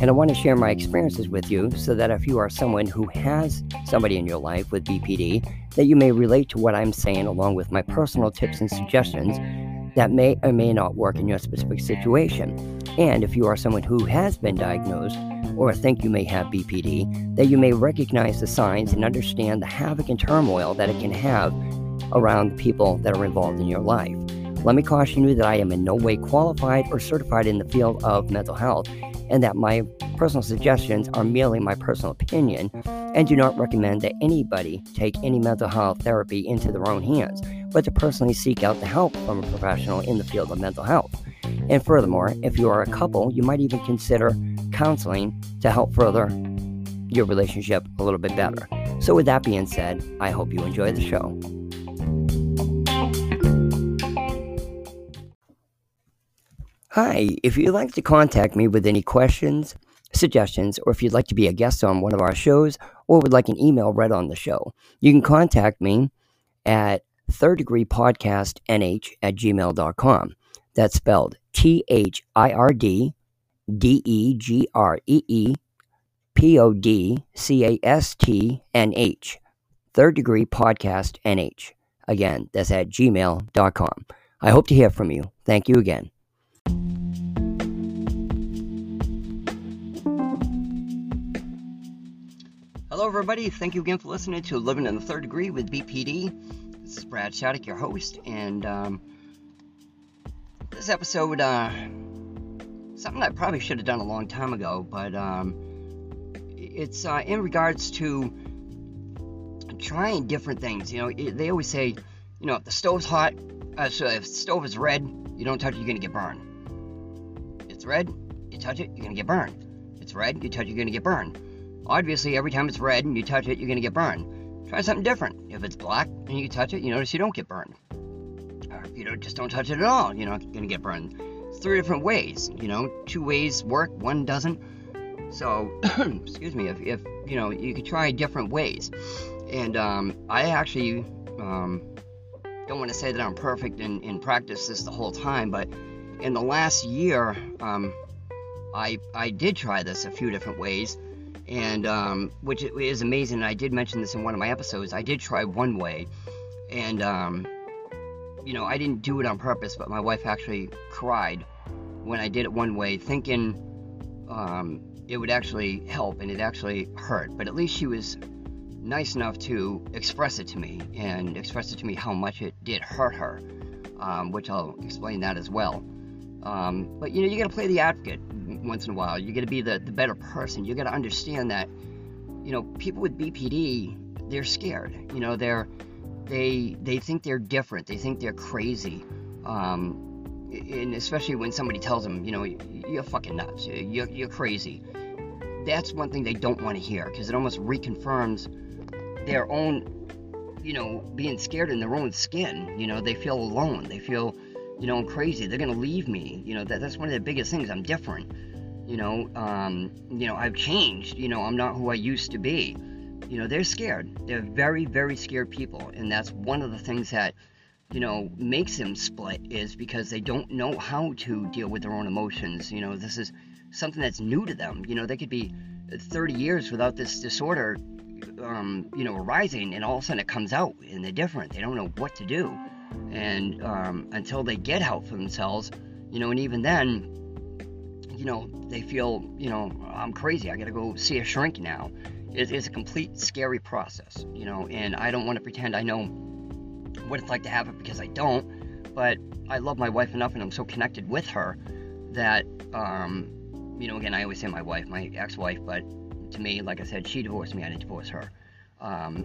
And I want to share my experiences with you so that if you are someone who has somebody in your life with BPD, that you may relate to what I'm saying along with my personal tips and suggestions that may or may not work in your specific situation. And if you are someone who has been diagnosed or think you may have BPD, that you may recognize the signs and understand the havoc and turmoil that it can have around the people that are involved in your life. Let me caution you that I am in no way qualified or certified in the field of mental health and that my personal suggestions are merely my personal opinion and do not recommend that anybody take any mental health therapy into their own hands, but to personally seek out the help from a professional in the field of mental health. And furthermore, if you are a couple, you might even consider counseling to help further your relationship a little bit better. So, with that being said, I hope you enjoy the show. Hi, if you'd like to contact me with any questions, suggestions, or if you'd like to be a guest on one of our shows or would like an email read on the show, you can contact me at third degree podcast nh at gmail.com. That's spelled T H I R D D E G R E E P O D C A S T N H. Third degree podcast nh. Again, that's at gmail.com. I hope to hear from you. Thank you again. Hello, everybody. Thank you again for listening to Living in the Third Degree with BPD. This is Brad Shattuck, your host, and um, this episode, uh, something I probably should have done a long time ago, but um, it's uh, in regards to trying different things. You know, they always say, you know, if the stove's hot, uh, so if the stove is red, you don't touch it, you're gonna get burned. It's red, you touch it, you're gonna get burned. It's red, you touch it, you're gonna get burned Obviously, every time it's red and you touch it, you're going to get burned. Try something different. If it's black and you touch it, you notice you don't get burned. Or if you don't, just don't touch it at all, you're not going to get burned. It's three different ways. You know, two ways work, one doesn't. So, excuse me, if, if, you know, you could try different ways. And um, I actually um, don't want to say that I'm perfect in, in practice this the whole time, but in the last year, um, I, I did try this a few different ways and um, which is amazing. I did mention this in one of my episodes. I did try one way, and um, you know, I didn't do it on purpose, but my wife actually cried when I did it one way, thinking um, it would actually help, and it actually hurt. But at least she was nice enough to express it to me and express it to me how much it did hurt her, um, which I'll explain that as well. Um, but you know, you got to play the advocate once in a while. You got to be the, the better person. You got to understand that, you know, people with BPD, they're scared. You know, they're they they think they're different. They think they're crazy. Um, and especially when somebody tells them, you know, you're fucking nuts. You're, you're crazy. That's one thing they don't want to hear because it almost reconfirms their own, you know, being scared in their own skin. You know, they feel alone. They feel you know, I'm crazy. They're gonna leave me. You know, that, that's one of the biggest things. I'm different. You know, um, you know, I've changed. You know, I'm not who I used to be. You know, they're scared. They're very, very scared people, and that's one of the things that, you know, makes them split is because they don't know how to deal with their own emotions. You know, this is something that's new to them. You know, they could be 30 years without this disorder, um, you know, arising, and all of a sudden it comes out, and they're different. They don't know what to do and um, until they get help for themselves, you know, and even then, you know, they feel, you know, I'm crazy. I got to go see a shrink now. It, it's a complete scary process, you know, and I don't want to pretend I know what it's like to have it because I don't. But I love my wife enough, and I'm so connected with her that, um, you know, again, I always say my wife, my ex-wife, but to me, like I said, she divorced me. I didn't divorce her. Um,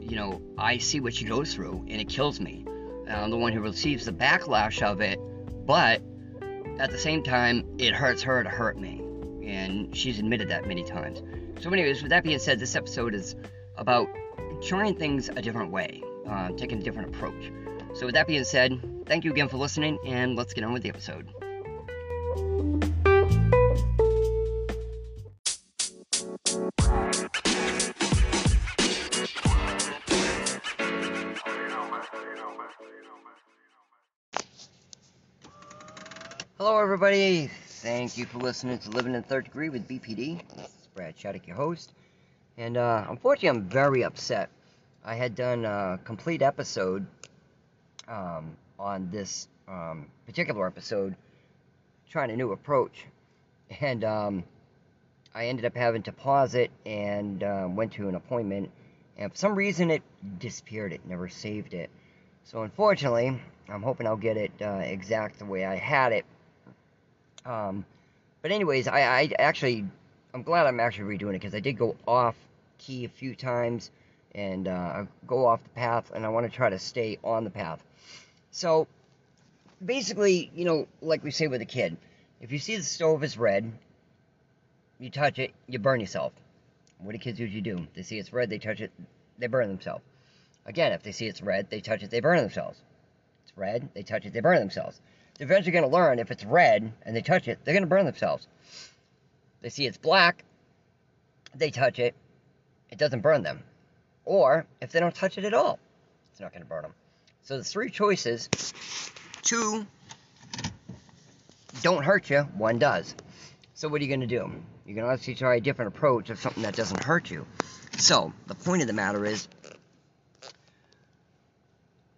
you know, I see what she goes through, and it kills me. I'm the one who receives the backlash of it, but at the same time, it hurts her to hurt me. and she's admitted that many times. So, anyways, with that being said, this episode is about trying things a different way, uh, taking a different approach. So, with that being said, thank you again for listening, and let's get on with the episode. Everybody. Thank you for listening to Living in Third Degree with BPD. This is Brad Shattuck, your host. And uh, unfortunately, I'm very upset. I had done a complete episode um, on this um, particular episode, trying a new approach. And um, I ended up having to pause it and uh, went to an appointment. And for some reason, it disappeared. It never saved it. So, unfortunately, I'm hoping I'll get it uh, exact the way I had it um, but anyways, I, I actually, I'm glad I'm actually redoing it because I did go off key a few times and uh, go off the path, and I want to try to stay on the path. So basically, you know, like we say with a kid, if you see the stove is red, you touch it, you burn yourself. What do kids usually do? They see it's red, they touch it, they burn themselves. Again, if they see it's red, they touch it, they burn themselves. It's red, they touch it, they burn themselves they're eventually going to learn if it's red and they touch it, they're going to burn themselves. They see it's black, they touch it, it doesn't burn them. Or if they don't touch it at all, it's not going to burn them. So the three choices two don't hurt you, one does. So what are you going to do? Going to obviously try a different approach of something that doesn't hurt you. So the point of the matter is,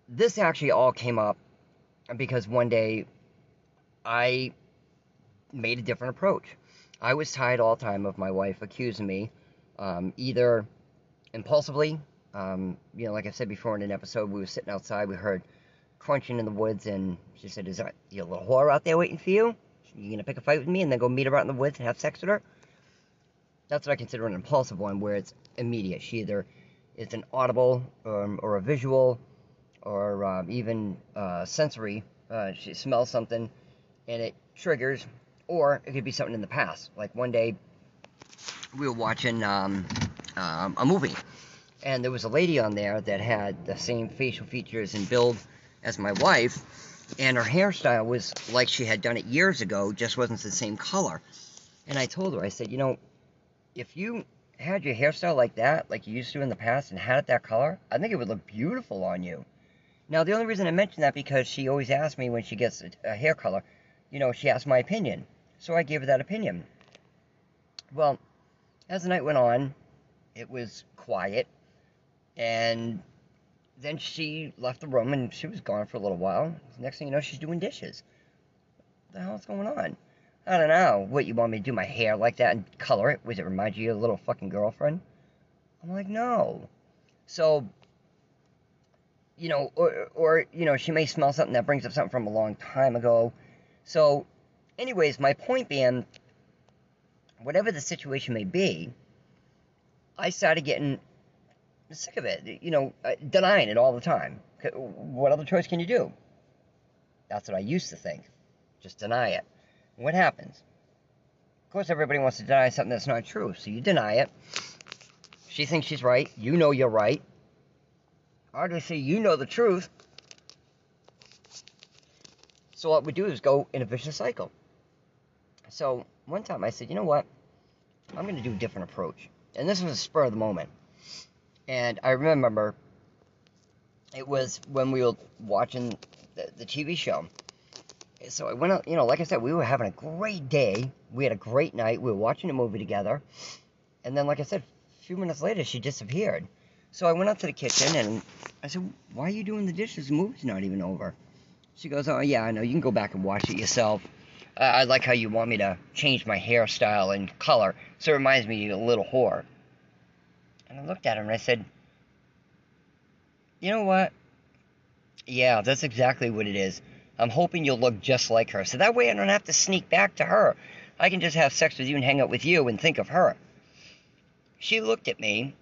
this actually all came up because one day I made a different approach. I was tired all the time of my wife accusing me, um, either impulsively, um, you know, like I said before in an episode, we were sitting outside, we heard crunching in the woods, and she said, "Is that your little whore out there waiting for you? You gonna pick a fight with me and then go meet her out in the woods and have sex with her?" That's what I consider an impulsive one, where it's immediate. She either is an audible um, or a visual or um, even uh, sensory. Uh, she smells something and it triggers, or it could be something in the past. Like one day, we were watching um, um, a movie, and there was a lady on there that had the same facial features and build as my wife, and her hairstyle was like she had done it years ago, just wasn't the same color. And I told her, I said, you know, if you had your hairstyle like that, like you used to in the past, and had it that color, I think it would look beautiful on you. Now, the only reason I mention that because she always asks me when she gets a, a hair color, you know, she asked my opinion. So I gave her that opinion. Well, as the night went on, it was quiet. And then she left the room and she was gone for a little while. Next thing you know, she's doing dishes. What the hell's going on? I don't know. What, you want me to do my hair like that and color it? Was it remind you of your little fucking girlfriend? I'm like, no. So, you know, or, or, you know, she may smell something that brings up something from a long time ago. So, anyways, my point being, whatever the situation may be, I started getting sick of it. You know, uh, denying it all the time. What other choice can you do? That's what I used to think. Just deny it. What happens? Of course, everybody wants to deny something that's not true, so you deny it. She thinks she's right. You know you're right. Obviously, you know the truth. So what we do is go in a vicious cycle. So one time I said, you know what? I'm going to do a different approach. And this was a spur of the moment. And I remember it was when we were watching the, the TV show. So I went out, you know, like I said, we were having a great day. We had a great night. We were watching a movie together. And then, like I said, a few minutes later, she disappeared. So I went out to the kitchen and I said, Why are you doing the dishes? The movie's not even over. She goes, oh, yeah, I know. You can go back and watch it yourself. Uh, I like how you want me to change my hairstyle and color, so it reminds me of a little whore. And I looked at her and I said, you know what? Yeah, that's exactly what it is. I'm hoping you'll look just like her. So that way I don't have to sneak back to her. I can just have sex with you and hang out with you and think of her. She looked at me,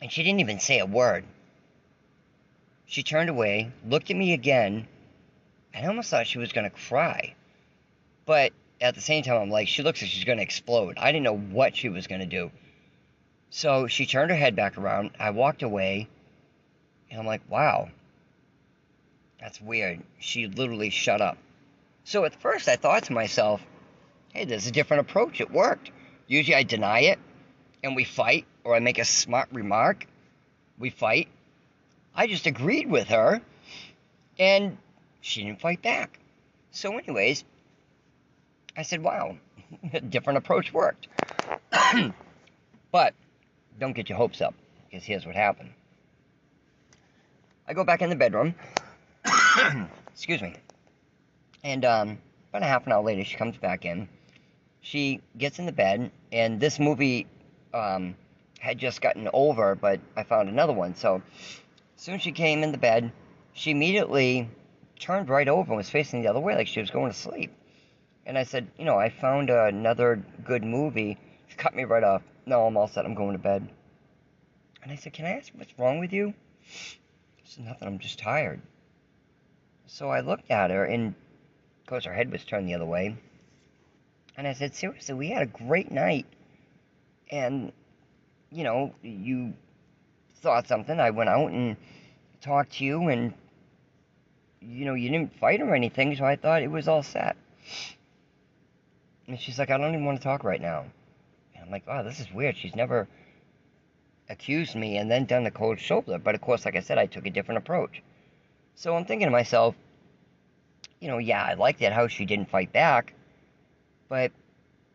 and she didn't even say a word. She turned away, looked at me again, and I almost thought she was going to cry. But at the same time, I'm like, she looks like she's going to explode. I didn't know what she was going to do. So she turned her head back around. I walked away, and I'm like, wow, that's weird. She literally shut up. So at first, I thought to myself, hey, there's a different approach. It worked. Usually I deny it, and we fight, or I make a smart remark. We fight. I just agreed with her, and she didn't fight back. So, anyways, I said, wow, a different approach worked. but don't get your hopes up, because here's what happened. I go back in the bedroom. Excuse me. And um, about a half an hour later, she comes back in. She gets in the bed, and this movie um, had just gotten over, but I found another one. So soon she came in the bed, she immediately turned right over and was facing the other way, like she was going to sleep. And I said, you know, I found another good movie. She cut me right off. No, I'm all set. I'm going to bed. And I said, Can I ask what's wrong with you? She said, Nothing. I'm just tired. So I looked at her, and of course, her head was turned the other way. And I said, Seriously, we had a great night. And, you know, you thought something. I went out and talked to you, and, you know, you didn't fight or anything, so I thought it was all set. And she's like, I don't even want to talk right now. And I'm like, oh, this is weird. She's never accused me and then done the cold shoulder. But of course, like I said, I took a different approach. So I'm thinking to myself, you know, yeah, I like that how she didn't fight back, but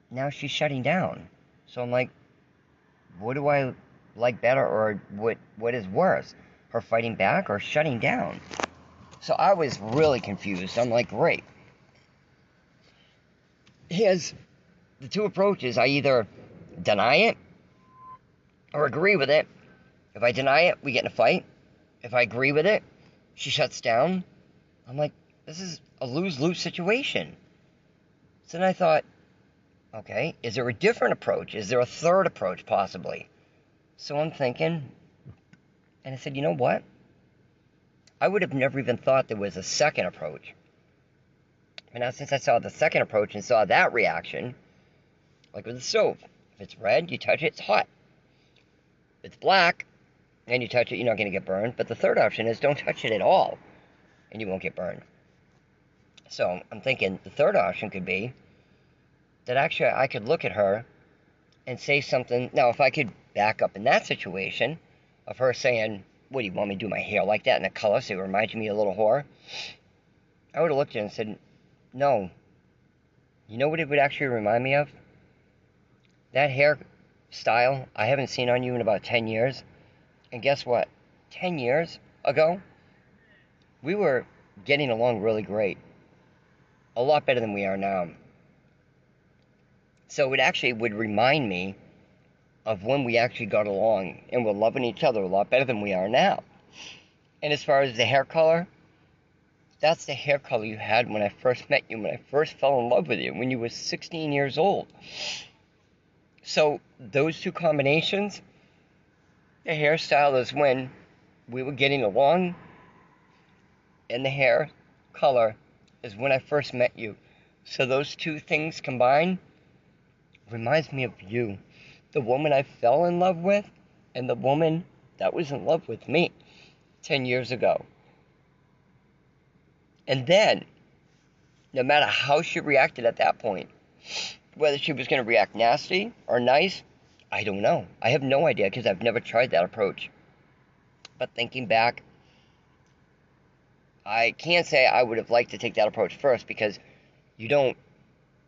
now she's shutting down. So I'm like, what do I like better or what what is worse? Her fighting back or shutting down? So I was really confused. I'm like, great. Here's the two approaches. I either deny it or agree with it. If I deny it, we get in a fight. If I agree with it, she shuts down. I'm like, this is a lose lose situation. So then I thought, okay, is there a different approach? Is there a third approach possibly? So I'm thinking, and I said, you know what? I would have never even thought there was a second approach. And now, since I saw the second approach and saw that reaction, like with the stove, if it's red, you touch it, it's hot If it's black and you touch it, you're not going to get burned. But the third option is don't touch it at all and you won't get burned. So I'm thinking the third option could be that actually I could look at her and say something. Now, if I could back up in that situation of her saying, What do you want me to do my hair like that in the color so it reminds me of a little whore? I would have looked at her and said, No. You know what it would actually remind me of? That hair style I haven't seen on you in about 10 years. And guess what? 10 years ago, we were getting along really great. A lot better than we are now. So it actually would remind me of when we actually got along and were loving each other a lot better than we are now. And as far as the hair color, that's the hair color you had when I first met you, when I first fell in love with you, when you were 16 years old. So those two combinations, the hairstyle is when we were getting along, and the hair color is when I first met you. So those two things combined reminds me of you, the woman I fell in love with, and the woman that was in love with me 10 years ago. And then, no matter how she reacted at that point, whether she was going to react nasty or nice, I don't know. I have no idea because I've never tried that approach. But thinking back, I can't say I would have liked to take that approach first because you don't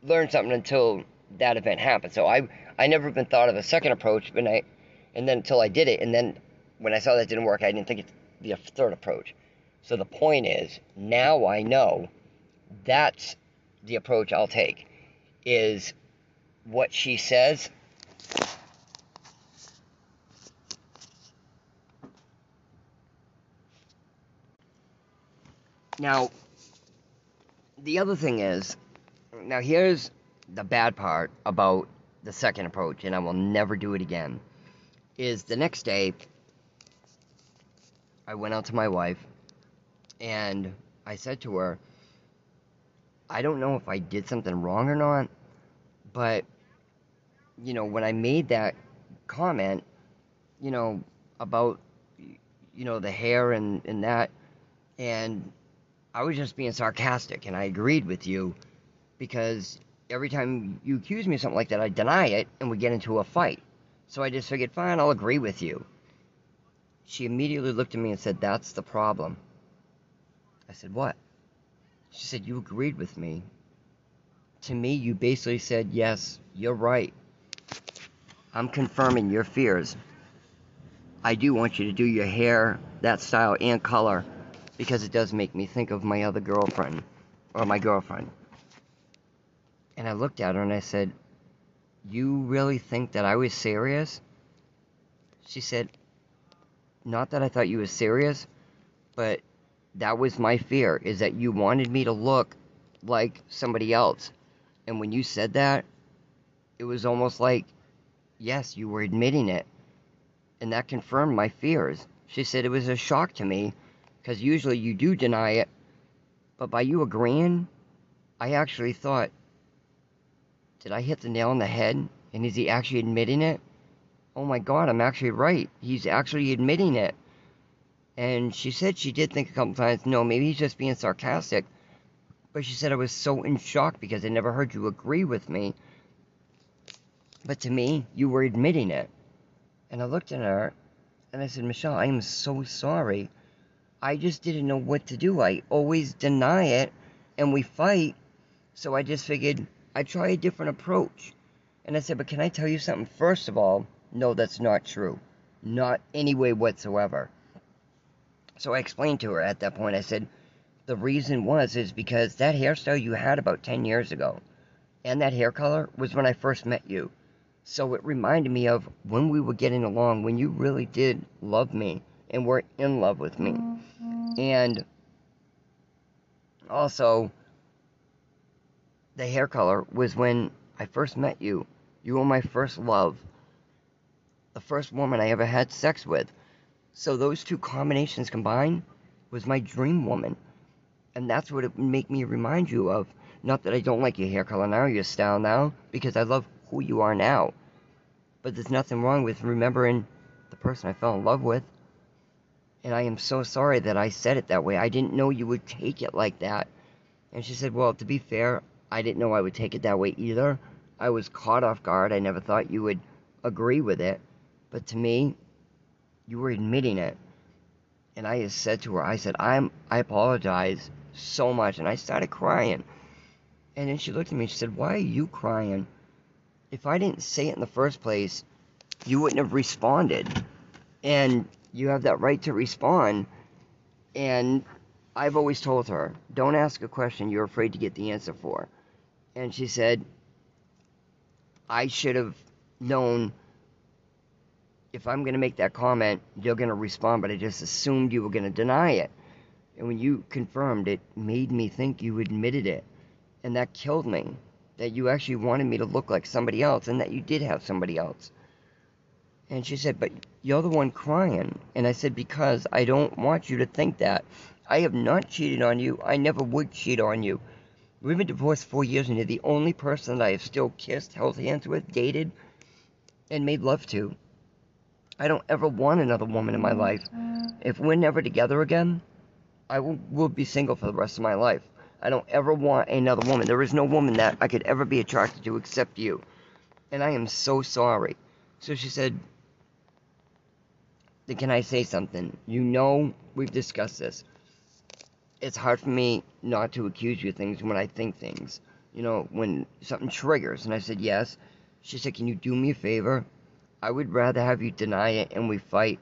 learn something until that event happens. So I I never even thought of a second approach, but I and then until I did it, and then when I saw that didn't work, I didn't think it'd be a third approach. So the point is, now I know that's the approach I'll take is what she says. Now, the other thing is, now here's the bad part about the second approach, and I will never do it again, is the next day, I went out to my wife, and I said to her, I don't know if I did something wrong or not, but you know, when I made that comment, you know, about you know the hair and and that, and I was just being sarcastic, and I agreed with you because every time you accuse me of something like that, I deny it, and we get into a fight. So I just figured, fine, I'll agree with you. She immediately looked at me and said, That's the problem. I said, What? She said, You agreed with me. To me, you basically said, Yes, you're right. I'm confirming your fears. I do want you to do your hair, that style, and color because it does make me think of my other girlfriend or my girlfriend. And I looked at her and I said, You really think that I was serious? She said, Not that I thought you was serious, but that was my fear, is that you wanted me to look like somebody else. And when you said that, it was almost like, yes, you were admitting it. And that confirmed my fears. She said it was a shock to me, because usually you do deny it. But by you agreeing, I actually thought, did I hit the nail on the head? And is he actually admitting it? Oh my god, I'm actually right. He's actually admitting it. And she said she did think a couple times, no, maybe he's just being sarcastic. But she said I was so in shock because I never heard you agree with me. But to me, you were admitting it. And I looked at her and I said, Michelle, I am so sorry. I just didn't know what to do. I always deny it and we fight. So I just figured I'd try a different approach. And I said, but can I tell you something? First of all, no, that's not true. Not any way whatsoever. So I explained to her at that point, I said, the reason was is because that hairstyle you had about 10 years ago and that hair color was when I first met you. So it reminded me of when we were getting along, when you really did love me and were in love with me. Mm-hmm. And also, the hair color was when I first met you. You were my first love, the first woman I ever had sex with. So those two combinations combined was my dream woman. And that's what it would make me remind you of. Not that I don't like your hair color now, your style now, because I love who you are now. But there's nothing wrong with remembering the person I fell in love with. And I am so sorry that I said it that way. I didn't know you would take it like that. And she said, Well, to be fair, I didn't know I would take it that way either. I was caught off guard. I never thought you would agree with it. But to me, you were admitting it. And I just said to her, I said, I'm I apologize so much and I started crying. And then she looked at me she said, Why are you crying? If I didn't say it in the first place, you wouldn't have responded. And you have that right to respond. And I've always told her, don't ask a question you're afraid to get the answer for. And she said, I should have known if I'm going to make that comment, you're going to respond, but I just assumed you were going to deny it. And when you confirmed, it made me think you admitted it. And that killed me. That you actually wanted me to look like somebody else, and that you did have somebody else. And she said, But you're the one crying. And I said, Because I don't want you to think that. I have not cheated on you. I never would cheat on you. We've been divorced four years, and you're the only person that I have still kissed, held hands with, dated, and made love to. I don't ever want another woman in my life. If we're never together again, I will, will be single for the rest of my life. I don't ever want another woman. There is no woman that I could ever be attracted to except you. And I am so sorry. So she said, Can I say something? You know, we've discussed this. It's hard for me not to accuse you of things when I think things. You know, when something triggers. And I said, Yes. She said, Can you do me a favor? I would rather have you deny it and we fight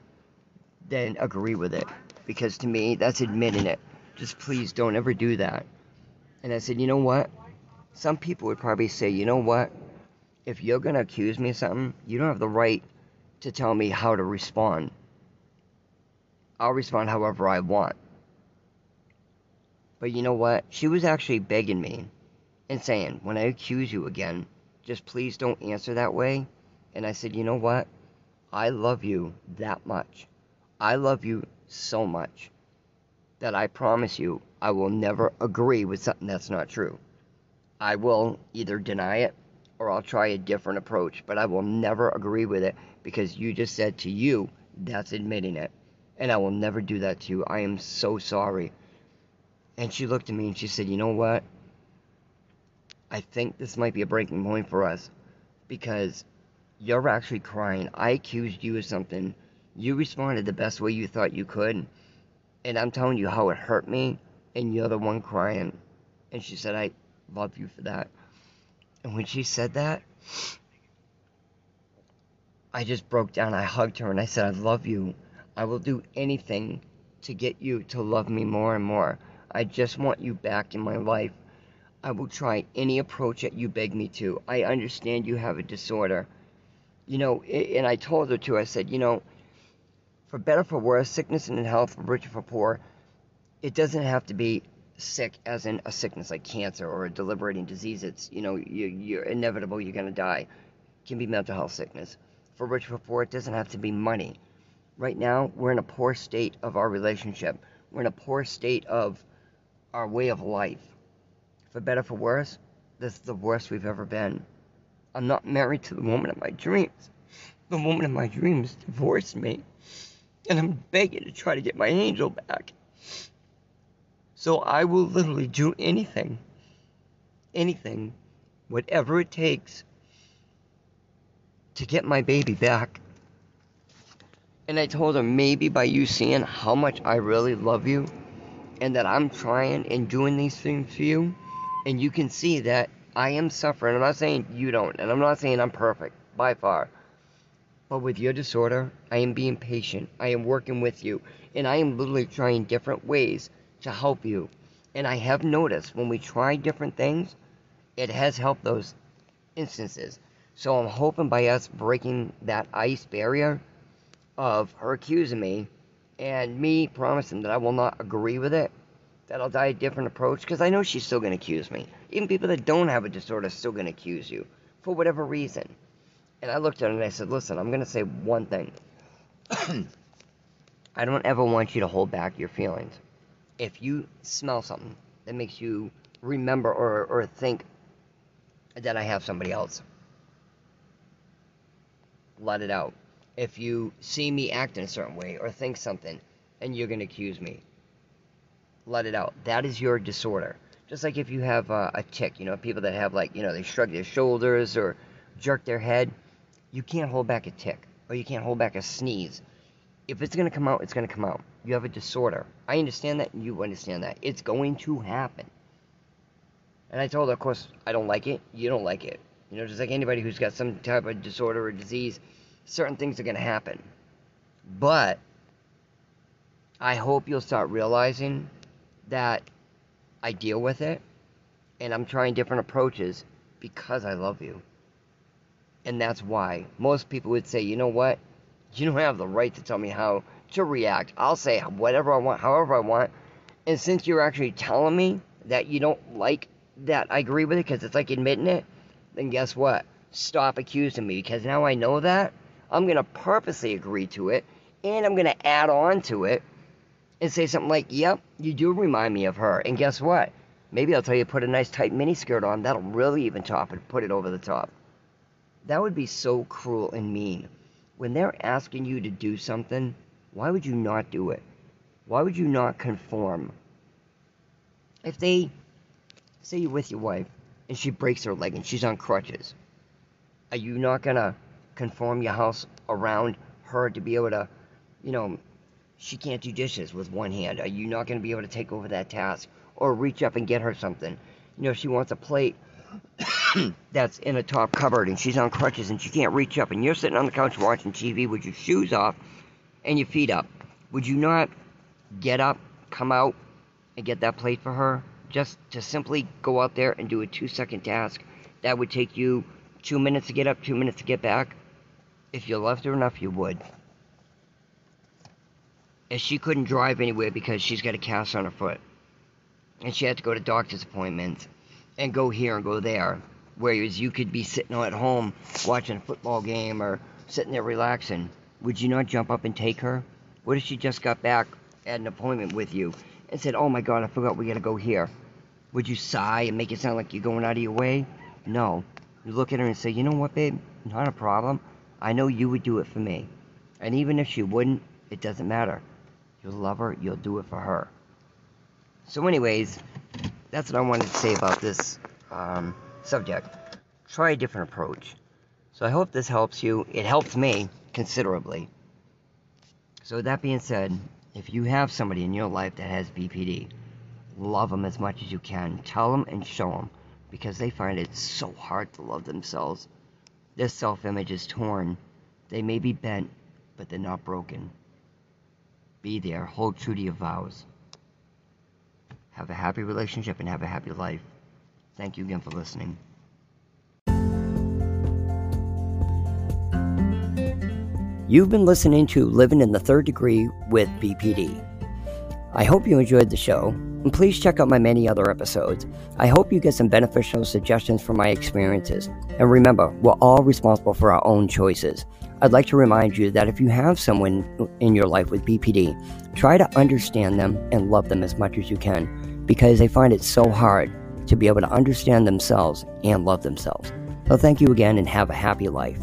than agree with it. Because to me, that's admitting it. Just please don't ever do that. And I said, you know what? Some people would probably say, you know what? If you're going to accuse me of something, you don't have the right to tell me how to respond. I'll respond however I want. But you know what? She was actually begging me and saying, when I accuse you again, just please don't answer that way and I said, you know what? I love you that much. I love you so much that I promise you I will never agree with something that's not true. I will either deny it or I'll try a different approach, but I will never agree with it because you just said to you, that's admitting it. And I will never do that to you. I am so sorry. And she looked at me and she said, You know what? I think this might be a breaking point for us because you're actually crying. I accused you of something. You responded the best way you thought you could. And I'm telling you how it hurt me, and you're the one crying. And she said, I love you for that. And when she said that, I just broke down. I hugged her and I said, I love you. I will do anything to get you to love me more and more. I just want you back in my life. I will try any approach that you beg me to. I understand you have a disorder. You know, and I told her too, I said, you know, for better for worse, sickness and health, for rich or for poor, it doesn't have to be sick as in a sickness like cancer or a debilitating disease. It's, you know, you, you're inevitable, you're going to die. It can be mental health sickness. For rich or for poor, it doesn't have to be money. Right now, we're in a poor state of our relationship. We're in a poor state of our way of life. For better for worse, this is the worst we've ever been. I'm not married to the woman of my dreams. The woman of my dreams divorced me. And I'm begging to try to get my angel back. So I will literally do anything, anything, whatever it takes to get my baby back. And I told her maybe by you seeing how much I really love you and that I'm trying and doing these things for you, and you can see that I am suffering. I'm not saying you don't, and I'm not saying I'm perfect by far. But with your disorder, I am being patient. I am working with you, and I am literally trying different ways to help you. And I have noticed when we try different things, it has helped those instances. So I'm hoping by us breaking that ice barrier of her accusing me and me promising that I will not agree with it, that I'll die a different approach, because I know she's still going to accuse me. Even people that don't have a disorder are still going to accuse you for whatever reason. And I looked at her and I said, listen, I'm going to say one thing. I don't ever want you to hold back your feelings. If you smell something that makes you remember or, or think that I have somebody else, let it out if you see me act in a certain way or think something and you're going to accuse me. Let it out. That is your disorder. Just like if you have a tic, you know, people that have like, you know, they shrug their shoulders or jerk their head, you can't hold back a tic or you can't hold back a sneeze. If it's going to come out, it's going to come out. You have a disorder. I understand that and you understand that. It's going to happen. And I told her, of course, I don't like it. You don't like it. You know, just like anybody who's got some type of disorder or disease, certain things are going to happen. But I hope you'll start realizing that I deal with it and I'm trying different approaches because I love you. And that's why most people would say, you know what? You don't have the right to tell me how to react. I'll say whatever I want, however I want. And since you're actually telling me that you don't like that I agree with it because it's like admitting it, then guess what? Stop accusing me because now I know that I'm going to purposely agree to it, and I'm going to add on to it and say something like, Yep, you do remind me of her. And guess what? Maybe I'll tell you to put a nice tight mini skirt on. That'll really even top it, put it over the top. That would be so cruel and mean. When they're asking you to do something, why would you not do it? Why would you not conform? If they say you're with your wife and she breaks her leg and she's on crutches, are you not gonna conform your house around her to be able to, you know, she can't do dishes with one hand. Are you not going to be able to take over that task or reach up and get her something? You know, she wants a plate that's in a top cupboard and she's on crutches and she can't reach up and you're sitting on the couch watching TV with your shoes off and your feet up. Would you not get up, come out, and get that plate for her? Just to simply go out there and do a two second task that would take you two minutes to get up, two minutes to get back? If you loved her enough, you would. And she couldn't drive anywhere because she's got a cast on her foot. And she had to go to doctor's appointments and go here and go there. Whereas you could be sitting at home watching a football game or sitting there relaxing. Would you not jump up and take her? What if she just got back at an appointment with you and said, Oh my god, I forgot we gotta go here? Would you sigh and make it sound like you're going out of your way? No. You look at her and say, you know what, babe? Not a problem. I know you would do it for me. And even if she wouldn't, it doesn't matter. You'll love her, you'll do it for her. So, anyways, that's what I wanted to say about this um, subject. Try a different approach. So, I hope this helps you. It helps me considerably. So, that being said, if you have somebody in your life that has BPD, love them as much as you can. Tell them and show them because they find it so hard to love themselves. Their self image is torn. They may be bent, but they're not broken. Be there, hold true to your vows. Have a happy relationship and have a happy life. Thank you again for listening. You've been listening to Living in the Third Degree with BPD. I hope you enjoyed the show, and please check out my many other episodes. I hope you get some beneficial suggestions from my experiences. And remember, we're all responsible for our own choices. I'd like to remind you that if you have someone in your life with BPD, try to understand them and love them as much as you can because they find it so hard to be able to understand themselves and love themselves. So, thank you again and have a happy life.